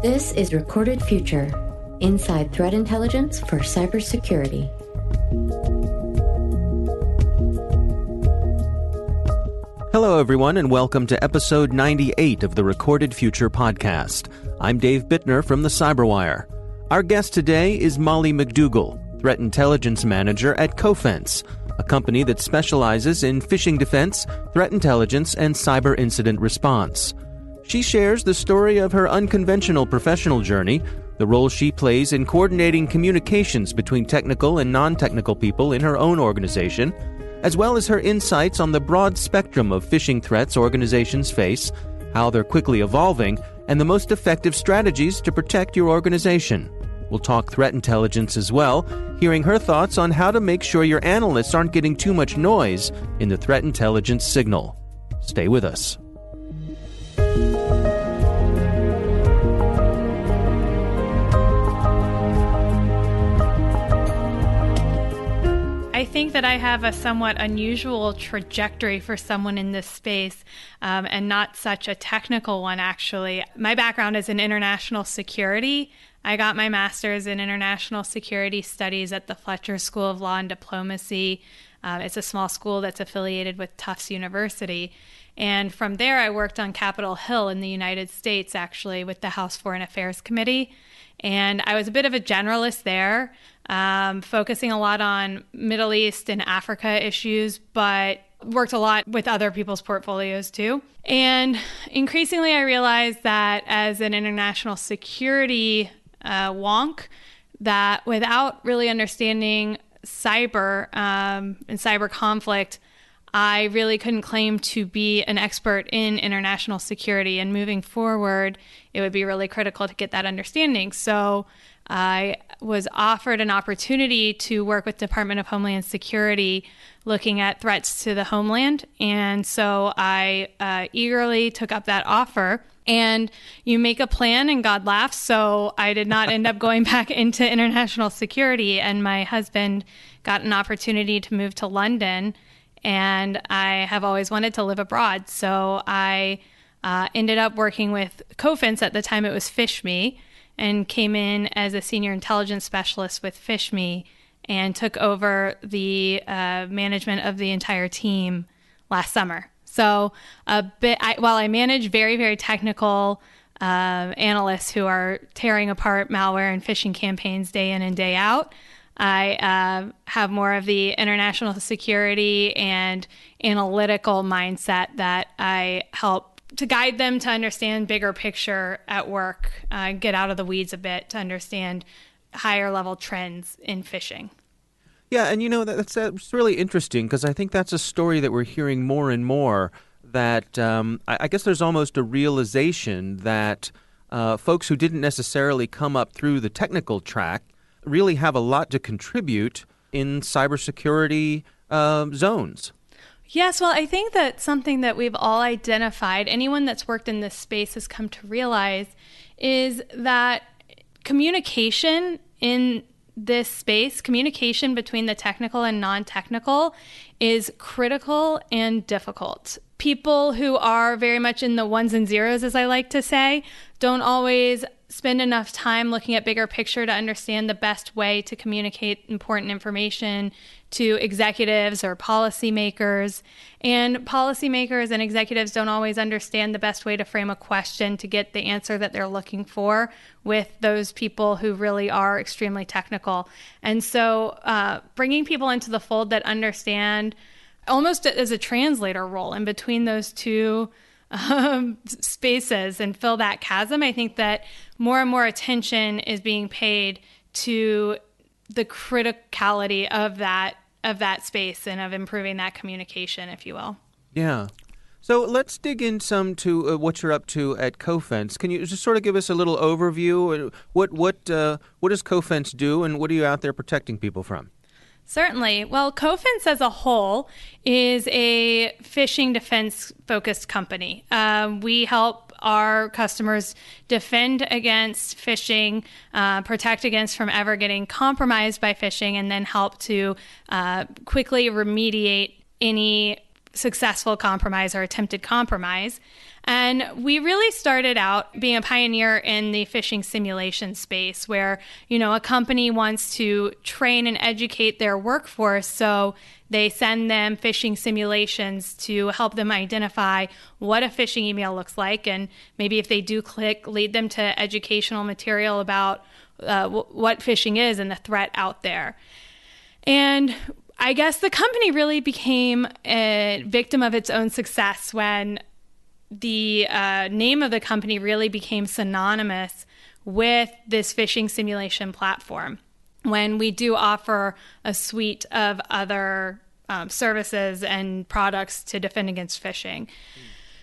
This is Recorded Future Inside Threat Intelligence for Cybersecurity. Hello, everyone, and welcome to episode 98 of the Recorded Future podcast. I'm Dave Bittner from the Cyberwire. Our guest today is Mollie MacDougall, Threat Intelligence Manager at Cofense, a company that specializes in phishing defense, threat intelligence, and cyber incident response. She shares the story of her unconventional professional journey, the role she plays in coordinating communications between technical and non technical people in her own organization, as well as her insights on the broad spectrum of phishing threats organizations face, how they're quickly evolving, and the most effective strategies to protect your organization. We'll talk threat intelligence as well, hearing her thoughts on how to make sure your analysts aren't getting too much noise in the threat intelligence signal. Stay with us. Think that I have a somewhat unusual trajectory for someone in this space um, and not such a technical one, actually. My background is in international security. I got my master's in international security studies at the Fletcher School of Law and Diplomacy. Uh, it's a small school that's affiliated with Tufts University. And from there, I worked on Capitol Hill in the United States, actually, with the House Foreign Affairs Committee. And I was a bit of a generalist there um, focusing a lot on Middle East and Africa issues, but worked a lot with other people's portfolios too. And increasingly, I realized that as an international security uh, wonk, that without really understanding cyber um, and cyber conflict, I really couldn't claim to be an expert in international security. And moving forward, it would be really critical to get that understanding. So I was offered an opportunity to work with Department of Homeland Security looking at threats to the homeland. And so I uh, eagerly took up that offer. And you make a plan and God laughs. So I did not end up going back into international security. And my husband got an opportunity to move to London. And I have always wanted to live abroad. So I uh, ended up working with Cofense At the time, it was PhishMe and came in as a senior intelligence specialist with PhishMe and took over the uh, management of the entire team last summer. So a bit I, while I manage very very technical uh, analysts who are tearing apart malware and phishing campaigns day in and day out. I uh, have more of the international security and analytical mindset that I help to guide them to understand bigger picture at work, uh, get out of the weeds a bit to understand higher level trends in phishing. Yeah, and you know that's that's really interesting because I think that's a story that we're hearing more and more. That um, I, I, guess there's almost a realization that uh, folks who didn't necessarily come up through the technical track really have a lot to contribute in cybersecurity uh, zones. Yes, well, I think that something that we've all identified, anyone that's worked in this space has come to realize, is that communication in this space, communication between the technical and non technical, is critical and difficult. People who are very much in the ones and zeros, as I like to say, don't always spend enough time looking at bigger picture to understand the best way to communicate important information to executives or policymakers. And policymakers and executives don't always understand the best way to frame a question to get the answer that they're looking for with those people who really are extremely technical. And so, uh, bringing people into the fold that understand almost as a translator role in between those two um, spaces and fill that chasm. I think that more and more attention is being paid to the criticality of that of that space and of improving that communication, if you will. Yeah. So let's dig in some to uh, what you're up to at Cofense. Can you just sort of give us a little overview? What what uh, what does Cofense do, and what are you out there protecting people from? Certainly. Well, Cofense as a whole is a phishing defense focused company. Um, we help our customers defend against phishing, uh, protect against from ever getting compromised by phishing, and then help to uh, quickly remediate any successful compromise or attempted compromise. And we really started out being a pioneer in the phishing simulation space where, you know, a company wants to train and educate their workforce. So they send them phishing simulations to help them identify what a phishing email looks like. And maybe if they do click, lead them to educational material about uh, w- what phishing is and the threat out there. And I guess the company really became a victim of its own success when the uh, name of the company really became synonymous with this phishing simulation platform. When we do offer a suite of other um, services and products to defend against phishing. Mm.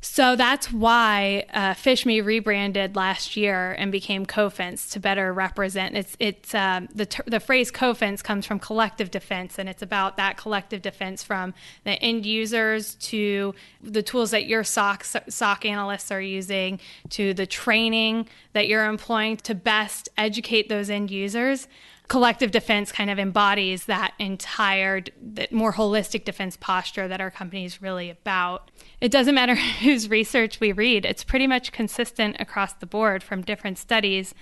So that's why uh, PhishMe rebranded last year and became Cofense to better represent. It's it's um, the ter- the phrase Cofense comes from collective defense, and it's about that collective defense from the end users to the tools that your SOC SOC analysts are using to the training that you're employing to best educate those end users collective defense kind of embodies that entire that more holistic defense posture that our company is really about. It doesn't matter whose research we read it's pretty much consistent across the board from different studies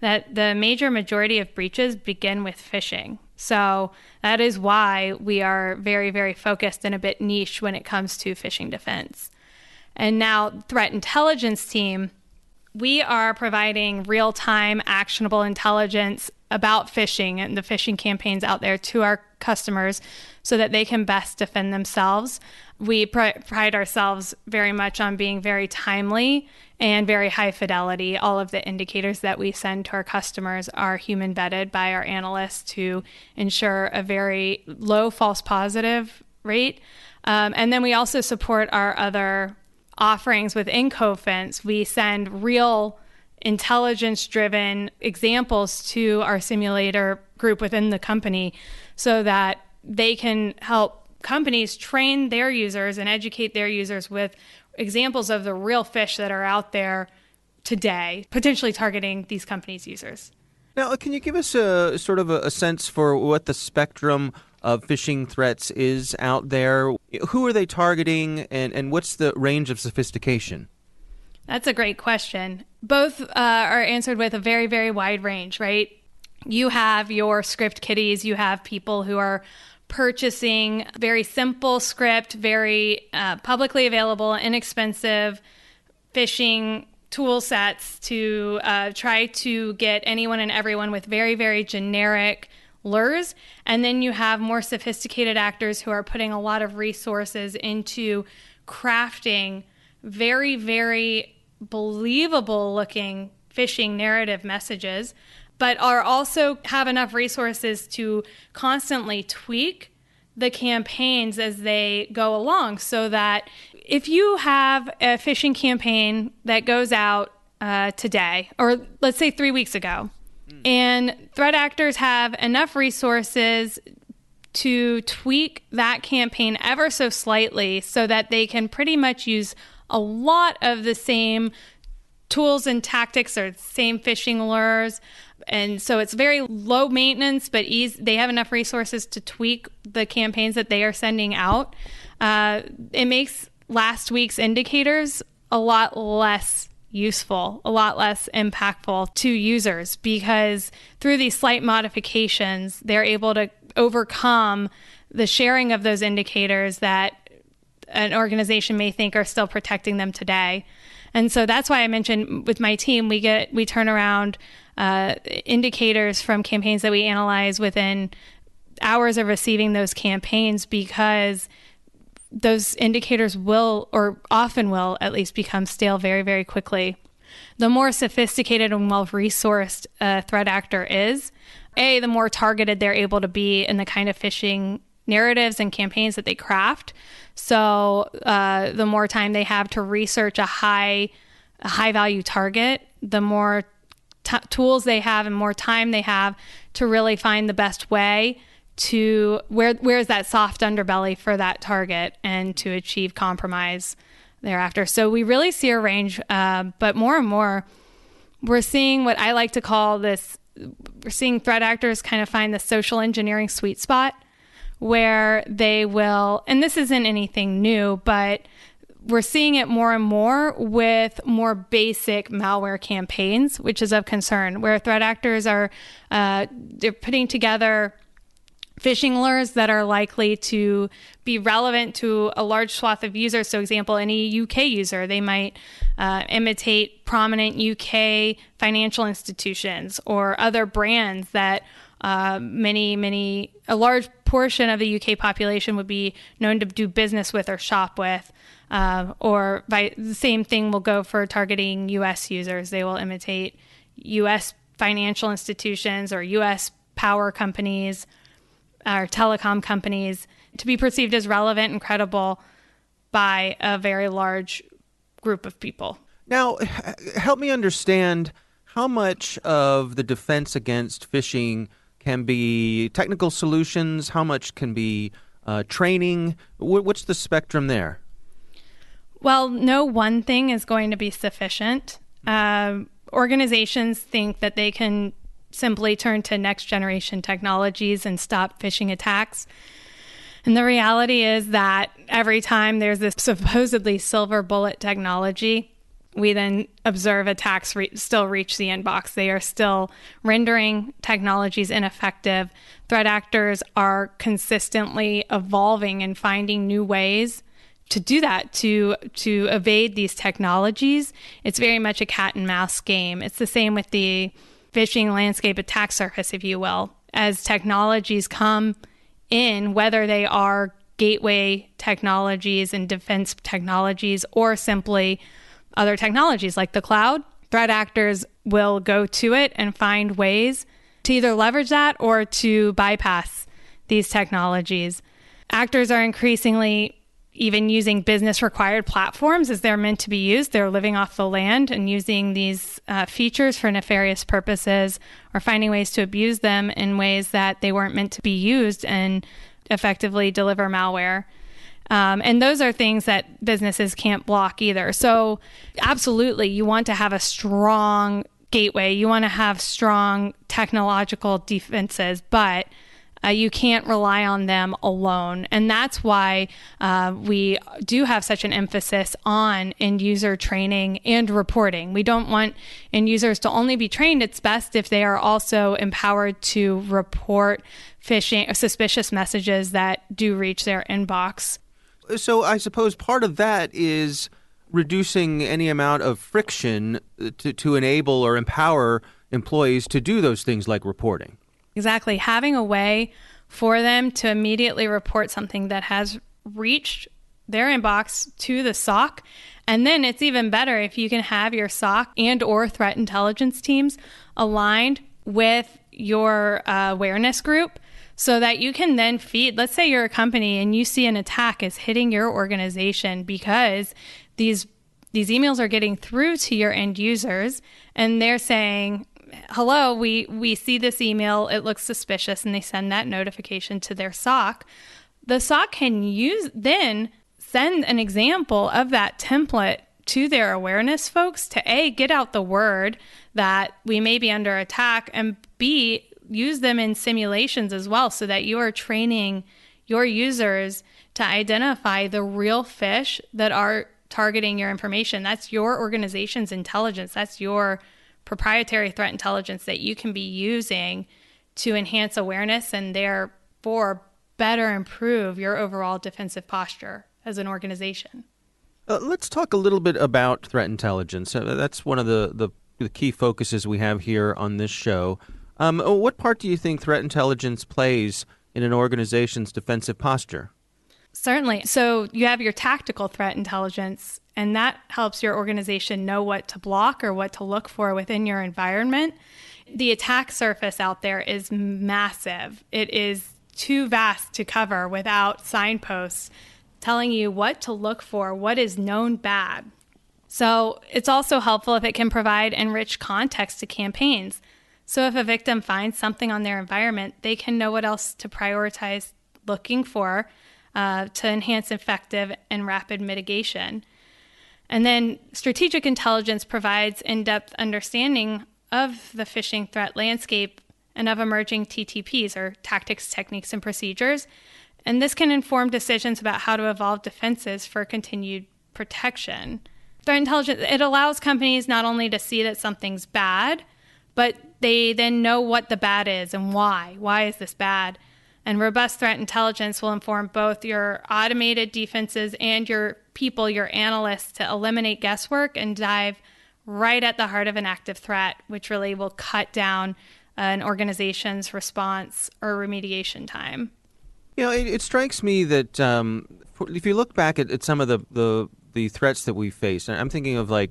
that the major majority of breaches begin with phishing. So that is why we are very very focused and a bit niche when it comes to phishing defense. And now threat intelligence team we are providing real time actionable intelligence about phishing and the phishing campaigns out there to our customers so that they can best defend themselves. We pr- pride ourselves very much on being very timely and very high fidelity. All of the indicators that we send to our customers are human vetted by our analysts to ensure a very low false positive rate. Um, and then we also support our other offerings within Cofense. We send real intelligence driven examples to our simulator group within the company so that they can help companies train their users and educate their users with examples of the real fish that are out there today, potentially targeting these companies' users. Now, can you give us a sort of a, a sense for what the spectrum of phishing threats is out there? Who are they targeting, and, and what's the range of sophistication? That's a great question. Both uh, are answered with a very, very wide range, right? You have your script kiddies, you have people who are purchasing very simple script, very uh, publicly available, inexpensive phishing tool sets to uh, try to get anyone and everyone with very, very generic lures. And then you have more sophisticated actors who are putting a lot of resources into crafting very, very believable looking phishing narrative messages, but are also have enough resources to constantly tweak the campaigns as they go along so that if you have a phishing campaign that goes out uh, today, or let's say three weeks ago, mm. and threat actors have enough resources to tweak that campaign ever so slightly so that they can pretty much use a lot of the same tools and tactics or same phishing lures. And so it's very low maintenance but easy, they have enough resources to tweak the campaigns that they are sending out. Uh, it makes last week's indicators a lot less useful a lot less impactful to users because through these slight modifications they're able to overcome the sharing of those indicators that an organization may think are still protecting them today. And so that's why I mentioned with my team, we get we turn around uh, indicators from campaigns that we analyze within hours of receiving those campaigns because those indicators will or often will at least become stale very very quickly. The more sophisticated and well resourced a threat actor is, a the more targeted they're able to be in the kind of phishing narratives and campaigns that they craft. So uh, the more time they have to research a high, a high value target, the more t- tools they have and more time they have to really find the best way to where where is that soft underbelly for that target and to achieve compromise thereafter. So we really see a range, uh, but more and more we're seeing what I like to call this. We're seeing threat actors kind of find the social engineering sweet spot where they will, and this isn't anything new, but we're seeing it more and more with more basic malware campaigns, which is of concern, where threat actors are uh, they're putting together phishing lures that are likely to be relevant to a large swath of users. So, example, any UK user, they might uh, imitate prominent UK financial institutions or other brands that uh, many, many, a large portion of the UK population would be known to do business with or shop with. Uh, or by the same thing will go for targeting US users. They will imitate US financial institutions or US power companies or telecom companies to be perceived as relevant and credible by a very large group of people. Now, help me understand how much of the defense against phishing can be technical solutions, how much can be uh, training. What's the spectrum there? Well, no one thing is going to be sufficient. Uh, organizations think that they can simply turn to next generation technologies and stop phishing attacks. And the reality is that every time there's this supposedly silver bullet technology, we then observe attacks re- still reach the inbox. They are still rendering technologies ineffective. Threat actors are consistently evolving and finding new ways to do that to to evade these technologies. It's very much a cat and mouse game. It's the same with the phishing landscape attack surface, if you will, as technologies come in, whether they are gateway technologies and defense technologies or simply other technologies like the cloud, threat actors will go to it and find ways to either leverage that or to bypass these technologies. Actors are increasingly even using business required platforms as they're meant to be used. They're living off the land and using these uh, features for nefarious purposes or finding ways to abuse them in ways that they weren't meant to be used and effectively deliver malware. Um, and those are things that businesses can't block either. So, absolutely, you want to have a strong gateway, you want to have strong technological defenses, but uh, you can't rely on them alone. And that's why uh, we do have such an emphasis on end user training and reporting. We don't want end users to only be trained. It's best if they are also empowered to report phishing, suspicious messages that do reach their inbox. So I suppose part of that is reducing any amount of friction to, to enable or empower employees to do those things like reporting. Exactly. Having a way for them to immediately report something that has reached their inbox to the SOC. And then it's even better if you can have your SOC and or threat intelligence teams aligned with your uh, awareness group so that you can then feed let's say you're a company and you see an attack is hitting your organization because these these emails are getting through to your end users and they're saying hello, we, we see this email, it looks suspicious, and they send that notification to their SOC. The SOC can use then send an example of that template to their awareness folks to A, get out the word that we may be under attack, and B, use them in simulations as well so that you are training your users to identify the real fish that are targeting your information. That's your organization's intelligence. That's your proprietary threat intelligence that you can be using to enhance awareness and therefore better improve your overall defensive posture as an organization. Uh, let's talk a little bit about threat intelligence. Uh, that's one of the, the, the, key focuses we have here on this show. Um, what part do you think threat intelligence plays in an organization's defensive posture? Certainly. So you have your tactical threat intelligence, and that helps your organization know what to block or what to look for within your environment. The attack surface out there is massive. It is too vast to cover without signposts telling you what to look for, what is known bad. So it's also helpful if it can provide enriched context to campaigns. So if a victim finds something on their environment, they can know what else to prioritize looking for uh, to enhance effective and rapid mitigation. And then strategic intelligence provides in depth understanding of the phishing threat landscape and of emerging TTPs or tactics, techniques, and procedures. And this can inform decisions about how to evolve defenses for continued protection. Threat intelligence, it allows companies not only to see that something's bad, but they then know what the bad is and why. Why is this bad? And robust threat intelligence will inform both your automated defenses and your people, your analysts, to eliminate guesswork and dive right at the heart of an active threat, which really will cut down an organization's response or remediation time. You know, it, it strikes me that um, if you look back at, at some of the, the, the threats that we face, I'm thinking of like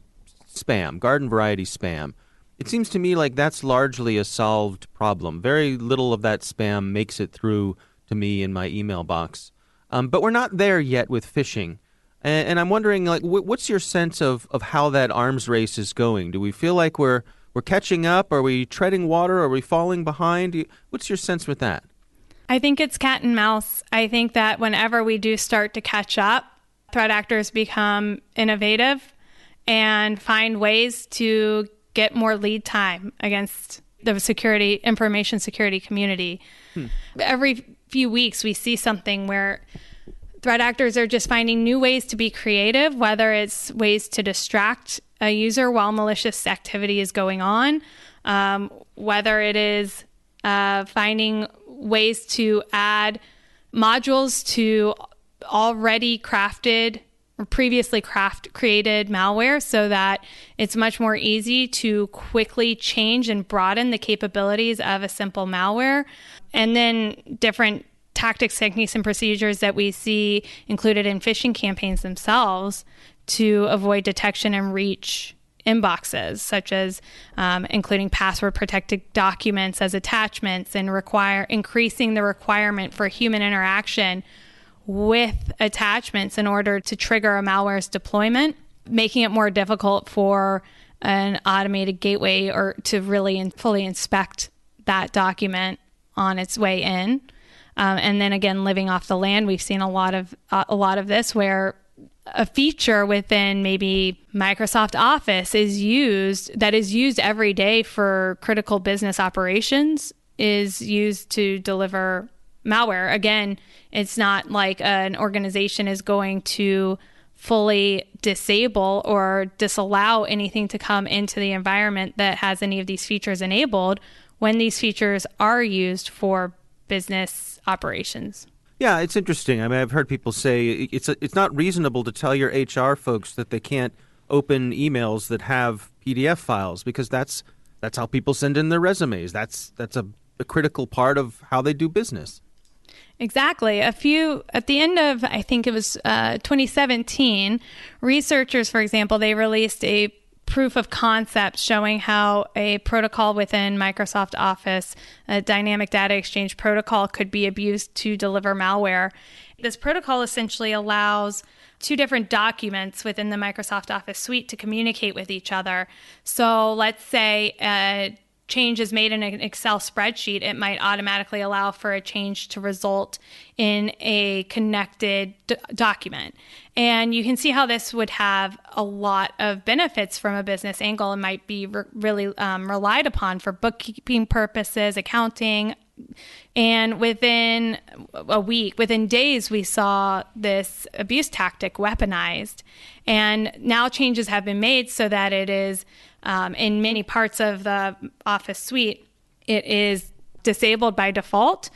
spam, garden variety spam it seems to me like that's largely a solved problem. Very little of that spam makes it through to me in my email box. Um, but we're not there yet with phishing. And, and I'm wondering, like, what's your sense of, of how that arms race is going? Do we feel like we're we're catching up? Are we treading water? Are we falling behind? What's your sense with that? I think it's cat and mouse. I think that whenever we do start to catch up, threat actors become innovative and find ways to get more lead time against the security information security community. Hmm. Every few weeks we see something where threat actors are just finding new ways to be creative, whether it's ways to distract a user while malicious activity is going on, um, whether it is uh, finding ways to add modules to already crafted previously craft created malware so that it's much more easy to quickly change and broaden the capabilities of a simple malware. And then different tactics techniques and procedures that we see included in phishing campaigns themselves to avoid detection and reach inboxes such as um, including password protected documents as attachments and require increasing the requirement for human interaction with attachments in order to trigger a malware's deployment, making it more difficult for an automated gateway or to really and fully inspect that document on its way in. Um, and then again, living off the land, we've seen a lot of uh, a lot of this where a feature within maybe Microsoft Office is used that is used every day for critical business operations is used to deliver malware. Again, it's not like an organization is going to fully disable or disallow anything to come into the environment that has any of these features enabled when these features are used for business operations. Yeah, it's interesting. I mean, I've heard people say it's a, it's not reasonable to tell your HR folks that they can't open emails that have PDF files because that's that's how people send in their resumes. That's that's a, a critical part of how they do business. Exactly. A few at the end of I think it was uh, 2017, researchers, for example, they released a proof of concept showing how a protocol within Microsoft Office, a dynamic data exchange protocol, could be abused to deliver malware. This protocol essentially allows two different documents within the Microsoft Office suite to communicate with each other. So let's say a change is made in an Excel spreadsheet, it might automatically allow for a change to result in a connected d- document. And you can see how this would have a lot of benefits from a business angle and might be re- really um, relied upon for bookkeeping purposes, accounting. And within a week, within days, we saw this abuse tactic weaponized. And now changes have been made so that it is um, in many parts of the Office suite, it is disabled by default,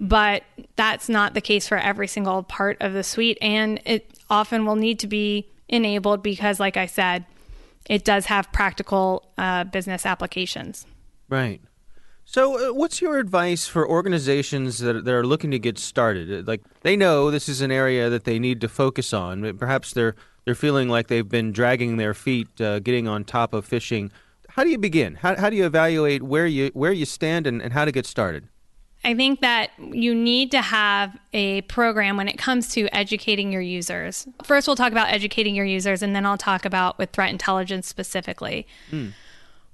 but that's not the case for every single part of the suite. And it often will need to be enabled because, like I said, it does have practical uh, business applications. Right. So, uh, what's your advice for organizations that, that are looking to get started? Like, they know this is an area that they need to focus on. Perhaps they're they're feeling like they've been dragging their feet, uh, getting on top of phishing. How do you begin? How, how do you evaluate where you where you stand and, and how to get started? I think that you need to have a program when it comes to educating your users. First, we'll talk about educating your users, and then I'll talk about with threat intelligence specifically. Mm.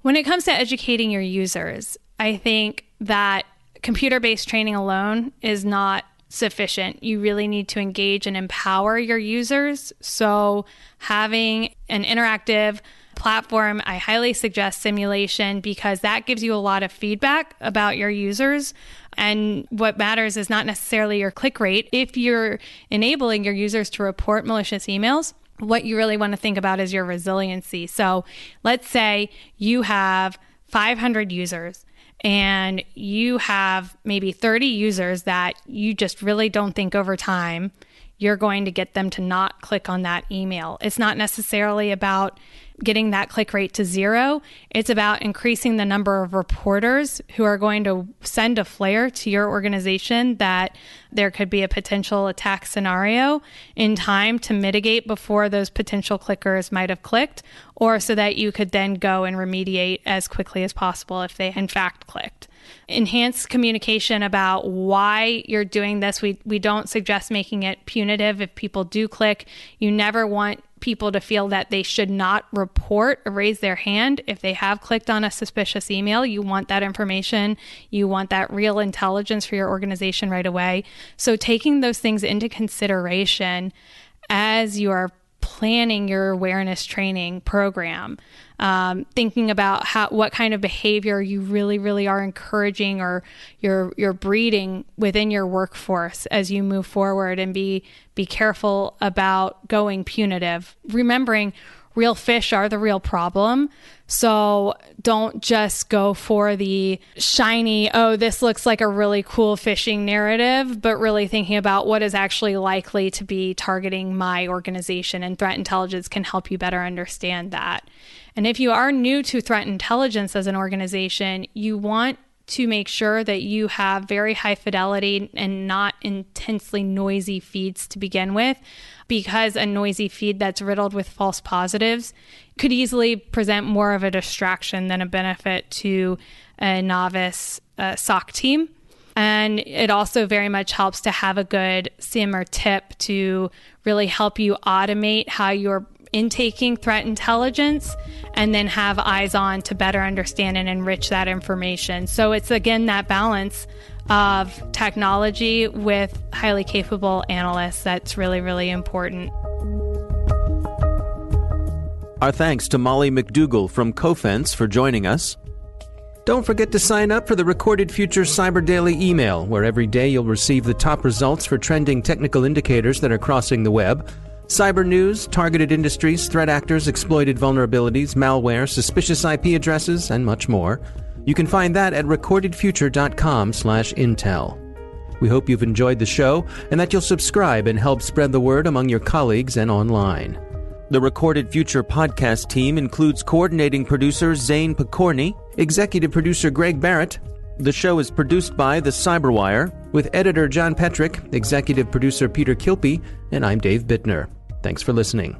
When it comes to educating your users, I think that computer based training alone is not sufficient. You really need to engage and empower your users. So, having an interactive platform, I highly suggest simulation because that gives you a lot of feedback about your users. And what matters is not necessarily your click rate. If you're enabling your users to report malicious emails, what you really want to think about is your resiliency. So let's say you have 500 users and you have maybe 30 users that you just really don't think over time you're going to get them to not click on that email. It's not necessarily about getting that click rate to zero. It's about increasing the number of reporters who are going to send a flare to your organization that there could be a potential attack scenario in time to mitigate before those potential clickers might have clicked, or so that you could then go and remediate as quickly as possible if they in fact clicked. Enhanced communication about why you're doing this. We, we don't suggest making it punitive if people do click. You never want people to feel that they should not report or raise their hand if they have clicked on a suspicious email. You want that information. You want that real intelligence for your organization right away. So, taking those things into consideration as you are planning your awareness training program, um, thinking about how what kind of behavior you really, really are encouraging or you're you're breeding within your workforce as you move forward, and be be careful about going punitive. Remembering real fish are the real problem. So don't just go for the shiny, oh, this looks like a really cool phishing narrative, but really thinking about what is actually likely to be targeting my organization. And threat intelligence can help you better understand that. And if you are new to threat intelligence as an organization, you want to make sure that you have very high fidelity and not intensely noisy feeds to begin with, because a noisy feed that's riddled with false positives could easily present more of a distraction than a benefit to a novice uh, SOC team. And it also very much helps to have a good SIEM or tip to really help you automate how you're intaking threat intelligence and then have eyes on to better understand and enrich that information. So it's again that balance of technology with highly capable analysts that's really, really important. Our thanks to Mollie MacDougall from Cofense for joining us. Don't forget to sign up for the Recorded Future Cyber Daily email, where every day you'll receive the top results for trending technical indicators that are crossing the web Cyber news, targeted industries, threat actors, exploited vulnerabilities, malware, suspicious IP addresses, and much more. You can find that at recordedfuture.com/intel. We hope you've enjoyed the show and that you'll subscribe and help spread the word among your colleagues and online. The Recorded Future podcast team includes coordinating producer Zane Pokorny, executive producer Greg Barrett, the show is produced by The Cyberwire, with editor John Petrik, executive producer Peter Kilpe, and I'm Dave Bittner. Thanks for listening.